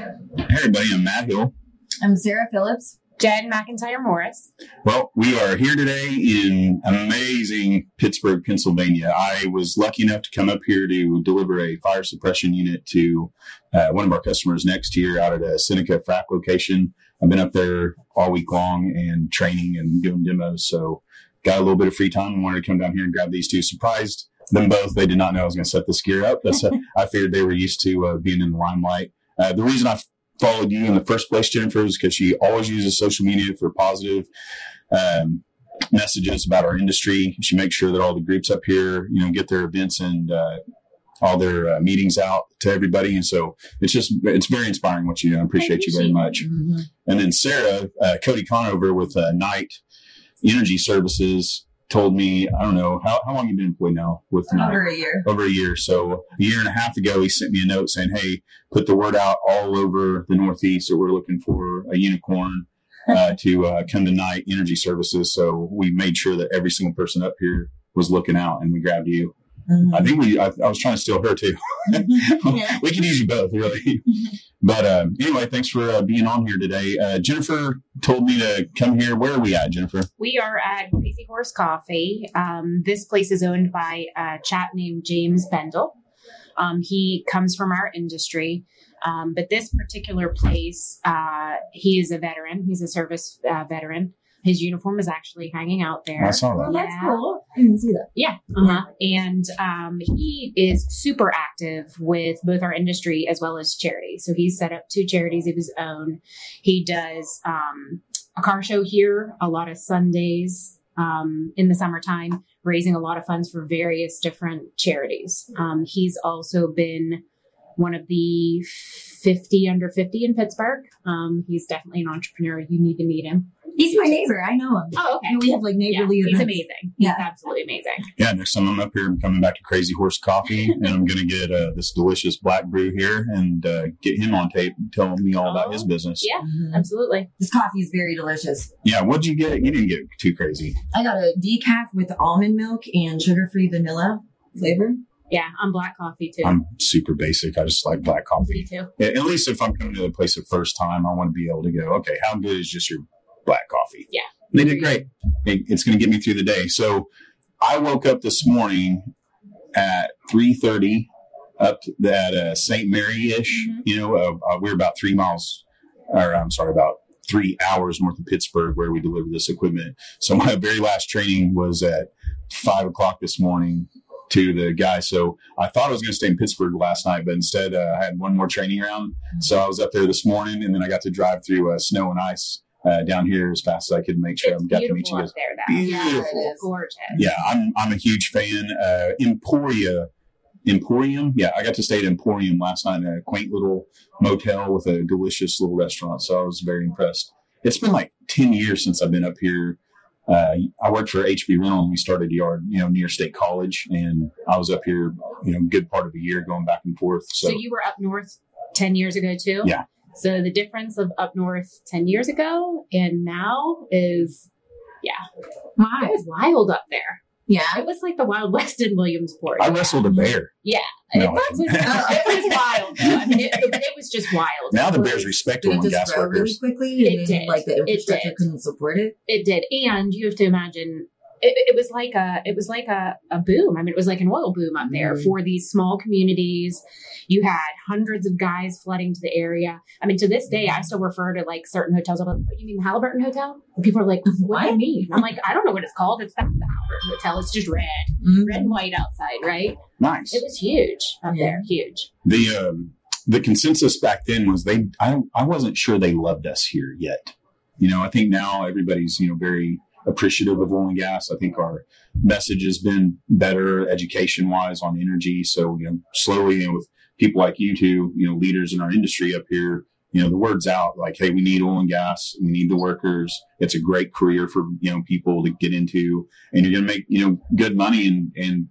Hey everybody, I'm Matt Hill. I'm Sarah Phillips. Jen McIntyre Morris. Well, we are here today in amazing Pittsburgh, Pennsylvania. I was lucky enough to come up here to deliver a fire suppression unit to uh, one of our customers next year out at a Seneca frac location. I've been up there all week long and training and doing demos. So got a little bit of free time and wanted to come down here and grab these two. Surprised them both. They did not know I was going to set this gear up. That's, I figured they were used to uh, being in the limelight. Uh, the reason I followed you in the first place, Jennifer, is because she always uses social media for positive um, messages about our industry. She makes sure that all the groups up here, you know, get their events and uh, all their uh, meetings out to everybody. And so it's just, it's very inspiring what you do. I appreciate you very much. Mm-hmm. And then Sarah, uh, Cody Conover with uh, Knight Energy Services told me, I don't know, how, how long you been employed now with? Over a year. over a year. So a year and a half ago, he sent me a note saying, "Hey, put the word out all over the Northeast that we're looking for a unicorn uh, to uh, come to Knight Energy Services." So we made sure that every single person up here was looking out, and we grabbed you. Mhm. I think we. I, I was trying to steal her too. Yeah. we can use you both, really. But um, anyway, thanks for uh, being on here today. Uh, Jennifer told me to come here. Where are we at, Jennifer? We are at Crazy Horse Coffee. Um, this place is owned by a chap named James Bendel. Um, he comes from our industry. Um, but this particular place, uh, he is a veteran. He's a service uh, veteran. His uniform is actually hanging out there. I saw Well, that. that's Yeah. cool. I didn't see that. Yeah. Uh-huh. And um, he is super active with both our industry as well as charity. So he's set up two charities of his own. He does um, a car show here, a lot of Sundays um, in the summertime, raising a lot of funds for various different charities. Um, he's also been one of the 50 under 50 in Pittsburgh. Um, he's definitely an entrepreneur. You need to meet him. He's my neighbor. I know him. Oh, okay. And we have like Yeah, neighborly he's events. amazing. Yeah. He's absolutely amazing. Yeah, next time I'm up here, I'm coming back to Crazy Horse Coffee, and I'm going to get uh, this delicious black brew here and uh, get him on tape and tell me all about his business. Yeah. Mhm. Absolutely. This coffee is very delicious. Yeah, what'd you get? You didn't get too crazy. I got a decaf with almond milk and sugar-free vanilla flavor. Yeah, I'm black coffee too. I'm super basic. I just like black Me coffee. too. Yeah, At least if I'm coming to a place the first time, I want to be able to go, okay, how good is just your black coffee? Yeah. They did great. It, it's going to get me through the day. So I woke up this morning at 3.30 up to- at uh, St. Mary-ish. Mhm. You know, uh, uh, we're about three miles, or I'm sorry, about three hours north of Pittsburgh where we deliver this equipment. So my very last training was at five o'clock this morning to the guy. So I thought I was going to stay in Pittsburgh last night, but instead uh, I had one more training round. So I was up there this morning and then I got to drive through uh, snow and ice uh, down here as fast as I could make sure It's I got to meet you guys. there, though. Beautiful. Yeah, it is. Gorgeous. Yeah, I'm I'm a huge fan. Uh, Emporia, Emporium. Yeah, I got to stay at Emporium last night in a quaint little motel with a delicious little restaurant. So I was very impressed. It's been like ten years since I've been up here. Uh, I worked for HB Rental and we started yard, you know, near State College, and I was up here, you know, good part of a year going back and forth. So, So, you were up north 10 years ago too? Yeah. So the difference of up north 10 years ago and now is, yeah, it was wild up there. Yeah. It was like the Wild West in Williamsport. I wrestled a bear. Yeah. No, it, was, it was wild. I mean, it, it was just wild. Now the Bears respect Did oil it and just gas grow really quickly? It and then, did. Like the It infrastructure did. couldn't support it. It did, and you have to imagine it, it was like a it was like a, a boom. I mean, it was like an oil boom up there Mhm. for these small communities. You had hundreds of guys flooding to the area. I mean, to this day, I still refer to like certain hotels. I'm like, "Oh, you mean the Halliburton Hotel? And people are like, what, do you mean? I'm like, I don't know what it's called. It's not the Halliburton Hotel. It's just red, Mhm. red and white outside, right? Nice. It was huge up Yeah. there, huge. the um, the consensus back then was they I I wasn't sure they loved us here yet. You know, I think now everybody's you know very appreciative of oil and gas. I think our message has been better education wise on energy. So you know, slowly and with people like you two, you know, leaders in our industry up here. You know, the word's out like, hey, we need oil and gas. We need the workers. It's a great career for, you know, people to get into and you're going to make, you know, good money and, and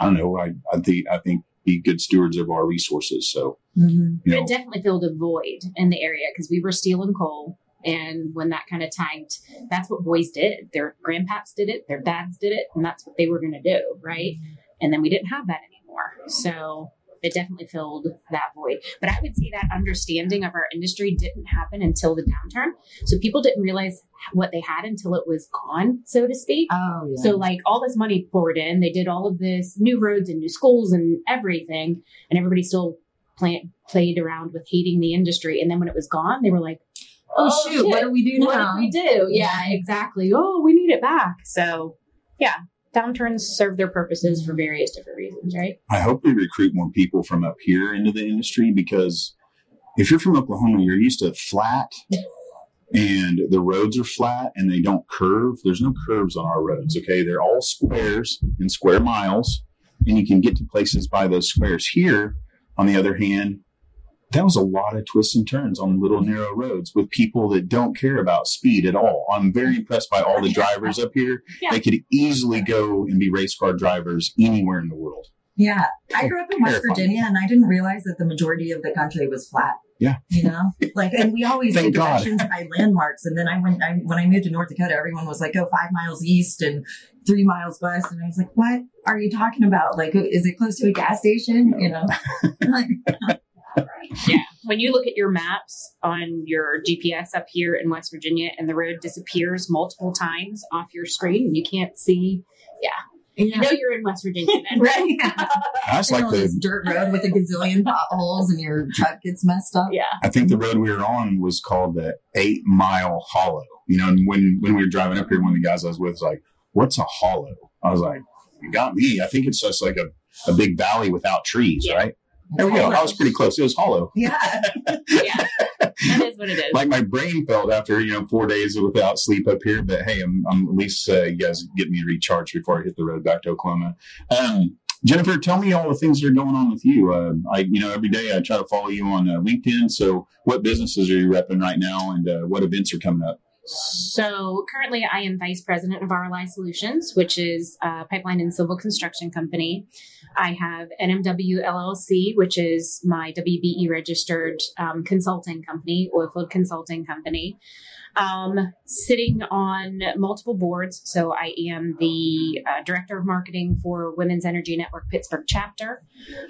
I don't know. I, I think, I think be good stewards of our resources. So, Mhm. you know, It definitely filled a void in the area because we were stealing coal. And when that kind of tanked, that's what boys did. Their grandpaps did it, their dads did it, and that's what they were going to do, right? And then we didn't have that anymore. So it definitely filled that void. But I would say that understanding of our industry didn't happen until the downturn. So people didn't realize what they had until it was gone, so to speak. Oh, yeah. So like all this money poured in, they did all of this new roads and new schools and everything, and everybody still plant, played around with hating the industry. And then when it was gone, they were like, oh, "Oh, shoot, shit, what do we do what now? did we do?" Yeah, exactly. Oh, we need it back. So yeah, downturns serve their purposes for various different reasons, right? I hope we recruit more people from up here into the industry because if you're from Oklahoma, you're used to flat and the roads are flat and they don't curve. There's no curves on our roads. Okay. They're all squares and square miles and you can get to places by those squares. Here, on the other hand, that was a lot of twists and turns on little narrow roads with people that don't care about speed at all. I'm very impressed by all the drivers up here. Yeah. They could easily go and be race car drivers anywhere in the world. Yeah. I oh, grew up in West Terrifying. Virginia and I didn't realize that the majority of the country was flat. Yeah. You know, like, and we always Thank did directions by landmarks. And then I went, I, when I moved to North Dakota, everyone was like, go five miles east and three miles west. And I was like, what are you talking about? Like, is it close to a gas station? You know, like, Yeah. When you look at your maps on your GPS up here in West Virginia and the road disappears multiple times off your screen and you can't see, Yeah. you know you're in West Virginia then. right. That's like the this dirt road with a gazillion potholes and your truck gets messed up. Yeah. I think the road we were on was called the Eight Mile Hollow. You know, and when when we were driving up here, one of the guys I was with was like, "What's a hollow?" I was like, "You got me." I think it's just like a, a big valley without trees, Yeah. right? There we go. I was pretty close. It was hollow. Yeah. Yeah. That is what it is. Like my brain felt after you know four days without sleep up here. But hey, I'm, I'm at least uh, you guys get me recharged before I hit the road back to Oklahoma. Um, Jennifer, tell me all the things that are going on with you. Uh, I, you know, every day I try to follow you on uh, LinkedIn. So, what businesses are you repping right now, and uh, what events are coming up? So currently, I am vice president of RLI Solutions, which is a pipeline and civil construction company. I have NMW LLC, which is my WBE registered um, consulting company, oilfield consulting company. Um, sitting on multiple boards. So I am the uh, director of marketing for Women's Energy Network Pittsburgh chapter.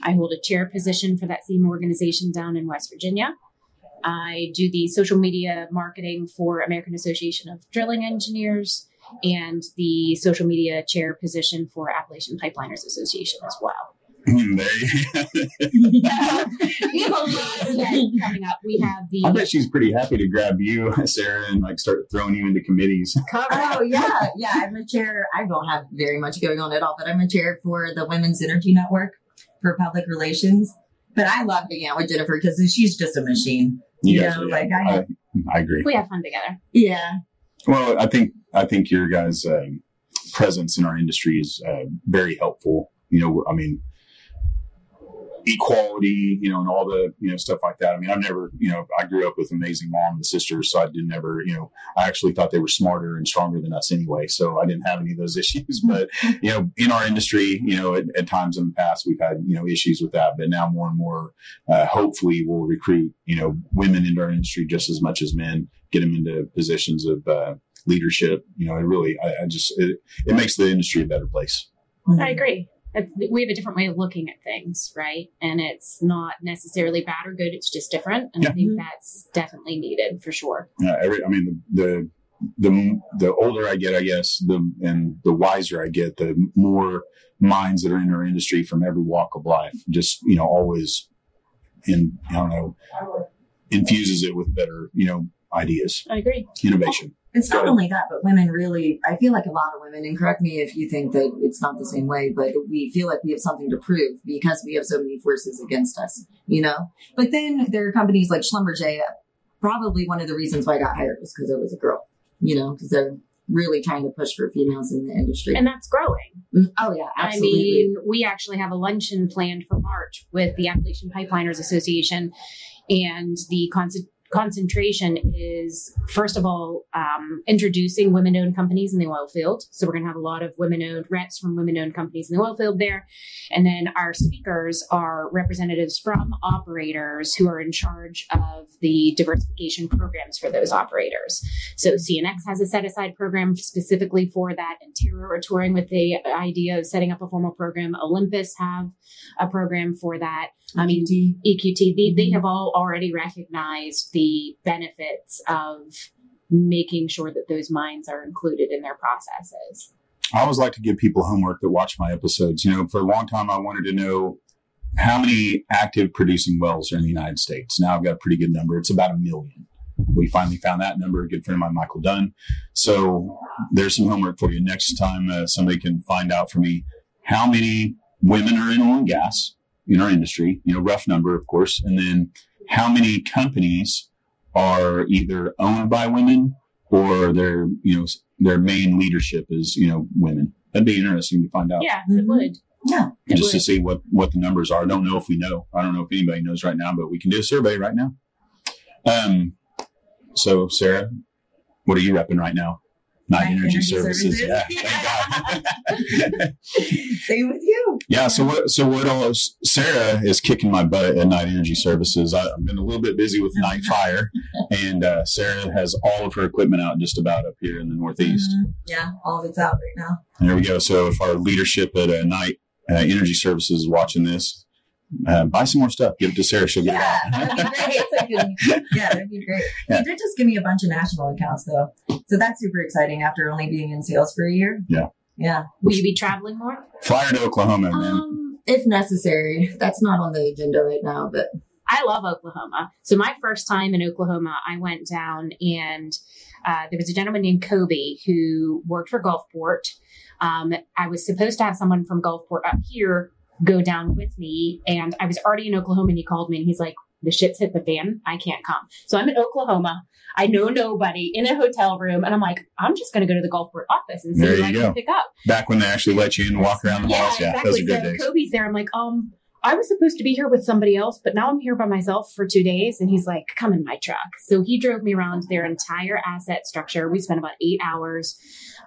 I hold a chair position for that same organization down in West Virginia. I do the social media marketing for American Association of Drilling Engineers and the social media chair position for Appalachian Pipeliners Association as well. They- we have a lot of events coming up. We have the. I bet she's pretty happy to grab you, Sarah, and like start throwing you into committees. Oh yeah, yeah. I'm a chair. I don't have very much going on at all, but I'm a chair for the Women's Energy Network for public relations. But I love being out with Jennifer because she's just a machine. You Yeah, guys, are- like I- I, I agree. we have fun together. Yeah, Well, I think I think your guys' um, presence in our industry is uh, very helpful. You know, I mean, equality, you know, and all the you know stuff like that. I mean, I've never, you know, I grew up with amazing mom and sisters, so I didn't ever, you know, I actually thought they were smarter and stronger than us anyway. So I didn't have any of those issues. But you know, in our industry, you know, at, at times in the past we've had you know issues with that, but now more and more, uh, hopefully, we'll recruit you know women into our industry just as much as men, get them into positions of uh, leadership. You know, it really, I, I just, it, it makes the industry a better place. I agree. We have a different way of looking at things, right? And it's not necessarily bad or good. It's just different. And I think that's definitely needed for sure. Uh, every, I mean, the, the, the, the older I get, I guess, the, and the wiser I get, the more minds that are in our industry from every walk of life, just, you know, always in, I don't know, infuses it with better, you know, ideas, I agree. innovation. It's not only that, but women really, I feel like a lot of women, and correct me if you think that it's not the same way, but we feel like we have something to prove because we have so many forces against us, you know? But then there are companies like Schlumberger. Probably one of the reasons why I got hired was because I was a girl, you know, because they're really trying to push for females in the industry. And that's growing. Mm, oh, yeah, absolutely. I mean, we actually have a luncheon planned for March with the Appalachian Pipeliners Association and the Cons- concentration is first of all um, introducing women-owned companies in the oil field. So we're going to have a lot of women-owned reps from women-owned companies in the oil field there, and then our speakers are representatives from operators who are in charge of the diversification programs for those operators. So CNX has a set-aside program specifically for that, and Terra are touring with the idea of setting up a formal program. Olympus have a program for that. I mean, EQT, they, they have all already recognized the benefits of making sure that those minds are included in their processes. I always like to give people homework that watch my episodes. You know, for a long time, I wanted to know how many active producing wells are in the United States. Now I've got a pretty good number. It's about a million. We finally found that number. A good friend of mine, Michael Dunn. So there's some homework for you. Next time uh, somebody can find out for me how many women are in oil and gas in our industry, you know, rough number, of course, and then how many companies are either owned by women or their, you know, their main leadership is, you know, women. That'd be interesting to find out. Yeah, it Mhm. would. Yeah. It Just to see what, what the numbers are. I don't know if we know. I don't know if anybody knows right now, but we can do a survey right now. Um, so Sarah, what are you repping right now? Knight Knight Energy, Energy Services. Services. Yeah, thank God. Same with you. Yeah. So what? So what? Else, Sarah is kicking my butt at Knight Energy Services. I, I've been a little bit busy with Knight Fire, and uh, Sarah has all of her equipment out just about up here in the Northeast. Mhm. Yeah, all of it's out right now. There we go. So if our leadership at uh, Knight uh, Energy Services is watching this, uh, buy some more stuff. Give it to Sarah. She'll get Yeah, it out. that'd be great. Yeah, that'd be great. Yeah. He did just give me a bunch of national accounts though, so that's super exciting. After only being in sales for a year. Yeah. Yeah. Will you be traveling more? Fly to Oklahoma, man. Um, if necessary, that's not on the agenda right now, but I love Oklahoma. So my first time in Oklahoma, I went down and uh, there was a gentleman named Kobe who worked for Gulfport. Um, I was supposed to have someone from Gulfport up here go down with me, and I was already in Oklahoma, and he called me and he's like, "The shit's hit the fan. I can't come." So I'm in Oklahoma. I know nobody in a hotel room, and I'm like, I'm just going to go to the Gulfport office and see There who I go. can pick up. Back when they actually let you in and walk around the Yeah, halls. Yeah, those exactly. are good so days. Kobe's there. I'm like, um, I was supposed to be here with somebody else, but now I'm here by myself for two days. And he's like, come in my truck. So he drove me around their entire asset structure. We spent about eight hours.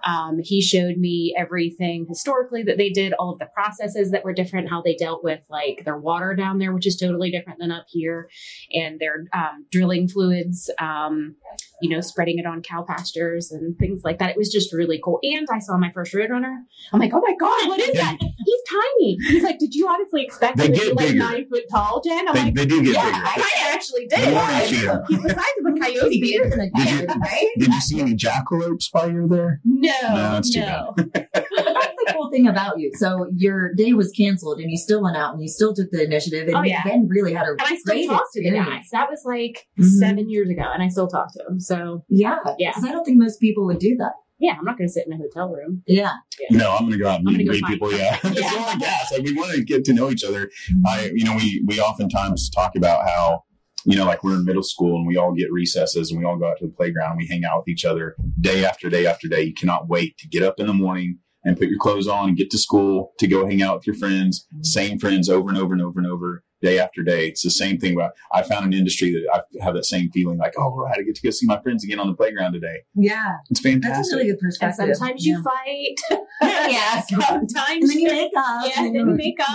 Um, he showed me everything historically that they did, all of the processes that were different, how they dealt with like their water down there, which is totally different than up here, and their um, drilling fluids, um, you know, spreading it on cow pastures and things like that. It was just really cool. And I saw my first Roadrunner. I'm like, oh my God, what is that? He's tiny. He's like, did you honestly expect They him to be like bigger. nine foot tall, Jen? I'm They, like, they do get yeah, bigger. I actually did. more you see 'em. He's the size of a coyote. Bigger than a Did you- right? Did you see any jackalopes while you were there? No, No, no. it's too bad. That's the cool thing about you. So your day was canceled, and you still went out and you still took the initiative, and Oh, yeah. then really had a And I still great talk to the guy. That was like Mhm. seven years ago, and I still talk to him. So Yeah, Yeah. Because I don't think most people would do that. yeah, I'm not going to sit in a hotel room. Yeah. No, I'm going to go out and meet, go meet people. Yeah, it's Yeah. oil and gas. Like we want to get to know each other. I, you know, we we oftentimes talk about how, you know, like we're in middle school and we all get recesses and we all go out to the playground and we hang out with each other day after day after day. You cannot wait to get up in the morning and put your clothes on and get to school to go hang out with your friends, same friends over and over and over and over, day after day. It's the same thing. About I found an industry that I have that same feeling like, oh, right, I get to go see my friends again on the playground today. Yeah. It's fantastic. That's fantastic. a really good And perspective. sometimes yeah. you fight. Yeah. sometimes And then you make up. Yeah, and then you make up.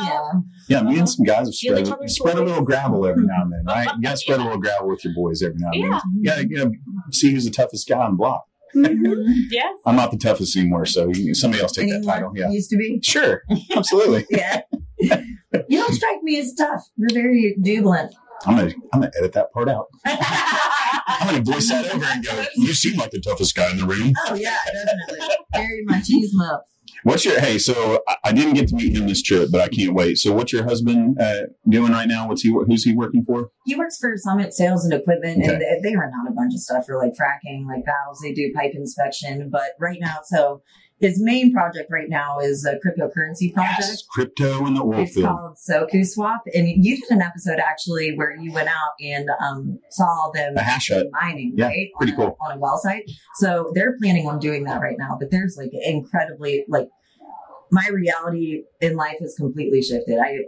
Yeah. Yeah, me and some guys have spread, each spread a little gravel every now and then, right? You gotta spread a little gravel with your boys every now and then. Yeah. You gotta, you gotta see who's the toughest guy on the block. Mhm. Yes. I'm not the toughest anymore, so somebody else take that title. Yeah. Used to be. Sure. Absolutely. Yeah. You don't strike me as tough. You're very jubilant. I'm gonna I'm gonna edit that part out. I'm gonna voice that over and go, you seem like the toughest guy in the room. Oh yeah, definitely. Very machismo. What's your hey, so I, I didn't get to meet him this trip, but I can't wait. So what's your husband uh, doing right now? What's he who's he working for? He works for Summit Sales and Equipment, and they, they run out a bunch of stuff for like fracking, like valves. They do pipe inspection, but right now, so his main project right now is a cryptocurrency project. Yes, crypto in the oil It's field. called Soku Swap, and you did an episode actually where you went out and um, saw them The hash mining, Yeah, right? pretty on cool. A, on a well site. So they're planning on doing that right now, but there's like incredibly like my reality in life has completely shifted. I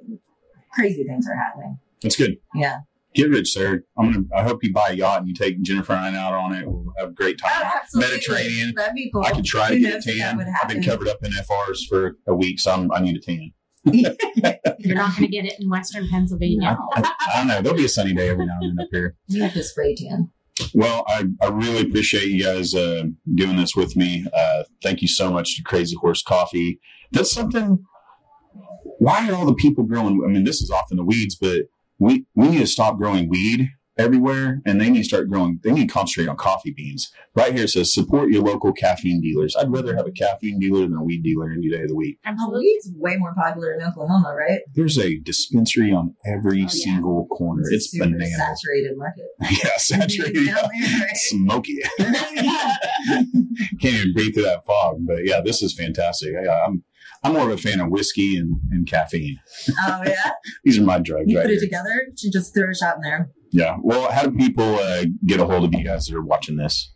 crazy things are happening. That's good. Yeah. Get rich, sir. I'm gonna. I hope you buy a yacht and you take Jennifer and I out on it. We'll have a great Oh, time. absolutely. Mediterranean. That'd be cool. I could try to Who get a knows if that tan. I've been covered up in FRs for a week, so I'm, I need a tan. You're not going to get it in Western Pennsylvania. I, I, I don't know. There'll be a sunny day every now and then up here. You have to spray tan. Well, I, I really appreciate you guys uh, doing this with me. Uh, thank you so much to Crazy Horse Coffee. That's something. Why are all the people growing? I mean, this is off in the weeds, but we we need to stop growing weed everywhere, and they need to start growing. They need to concentrate on coffee beans. Right here it says support your local caffeine dealers. I'd rather have a caffeine dealer than a weed dealer any day of the week. Oh, Absolutely. weed's way more popular in Oklahoma, right? There's a dispensary on every oh, yeah. single corner. a It's super bananas. saturated market. yeah, saturated. Down there, Smoky. can't even breathe through that fog. But yeah, this is fantastic. I, I'm I'm more of a fan of whiskey and, and caffeine. oh yeah, These are my drugs you right put it here. together. You just throw a shot in there. Yeah. Well, how do people uh, get a hold of you guys that are watching this?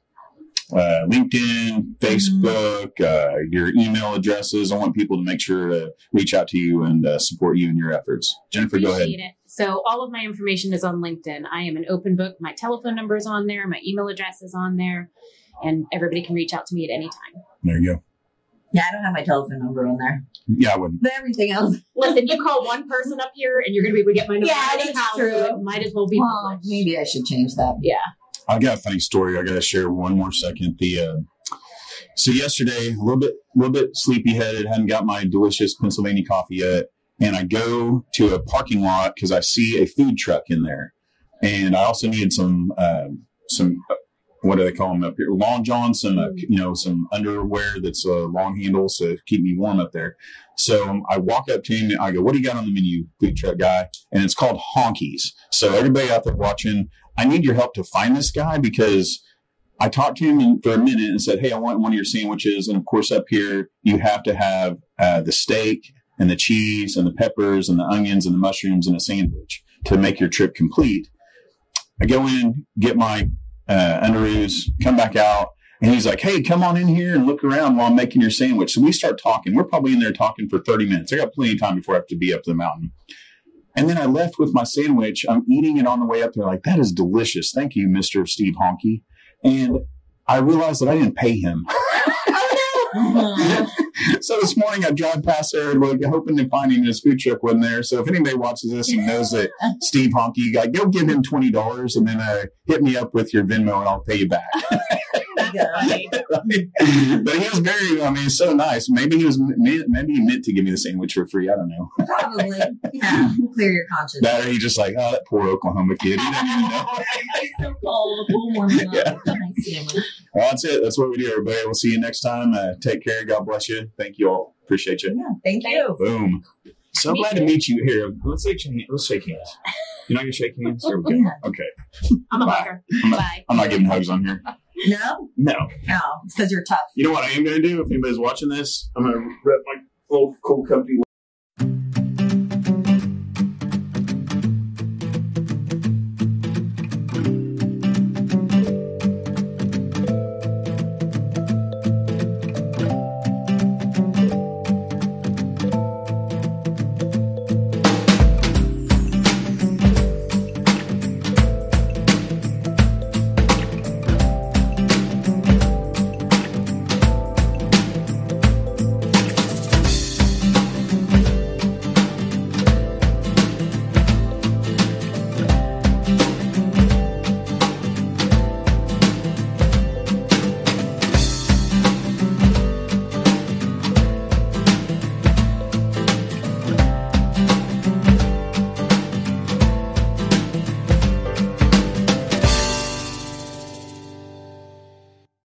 Uh, LinkedIn, Facebook, uh, your email addresses. I want people to make sure to reach out to you and uh, support you in your efforts. Jennifer, go ahead. It. So all of my information is on LinkedIn. I am an open book. My telephone number is on there. My email address is on there, and everybody can reach out to me at any time. There you go. Yeah, I don't have my telephone number on there, Yeah, I wouldn't. but everything else. Listen, you call one person up here, and you're going to be able to get my number. Yeah, that's house, true. so it might as well be Well, published. maybe I should change that. Yeah. I got a funny story. I got to share one more second. The uh, so yesterday, a little bit, a little bit sleepy headed. Hadn't got my delicious Pennsylvania coffee yet, and I go to a parking lot because I see a food truck in there, and I also needed some um, some uh, what do they call them up here? Long johns, some uh, you know some underwear that's uh, long handles to keep me warm up there. So um, I walk up to him. and I go, "What do you got on the menu, food truck guy?" And it's called Honkies. So everybody out there watching, I need your help to find this guy because I talked to him for a minute and said, Hey, I want one of your sandwiches. And of course, up here, you have to have uh, the steak and the cheese and the peppers and the onions and the mushrooms in a sandwich to make your trip complete. I go in, get my uh, underoos, come back out. And he's like, Hey, come on in here and look around while I'm making your sandwich. So we start talking. We're probably in there talking for 30 minutes. I got plenty of time before I have to be up the mountain. And then I left with my sandwich. I'm eating it on the way up there. Like, that is delicious. Thank you, Mr. Steve Honky. And I realized that I didn't pay him. So this morning I drive past there like, hoping to find him. His food truck wasn't there. So if anybody watches this and knows that Steve Honky, guy, go give him twenty dollars and then uh, hit me up with your Venmo and I'll pay you back. Yeah. but he was very, I mean, so nice. Maybe he was, maybe he meant to give me the sandwich for free. I don't know. Probably. Yeah. Clear your conscience. That or he just like, oh, that poor Oklahoma kid. He doesn't even know. It's so cold. We'll warm it up Yeah. with a nice sandwich. Well, that's it. That's what we do, everybody. We'll see you next time. Uh, take care. God bless you. Thank you all. Appreciate you. Yeah. Thank you. Boom. So Me glad to meet you here. Let's shake hands. Let's shake hands. You're not gonna shake hands. Here we go. Okay. I'm a Bye. hugger. I'm not, Bye. I'm not giving hugs on here. No? No. No. It's because you're tough. You know what I am gonna do? If anybody's watching this, I'm gonna rep my old cool company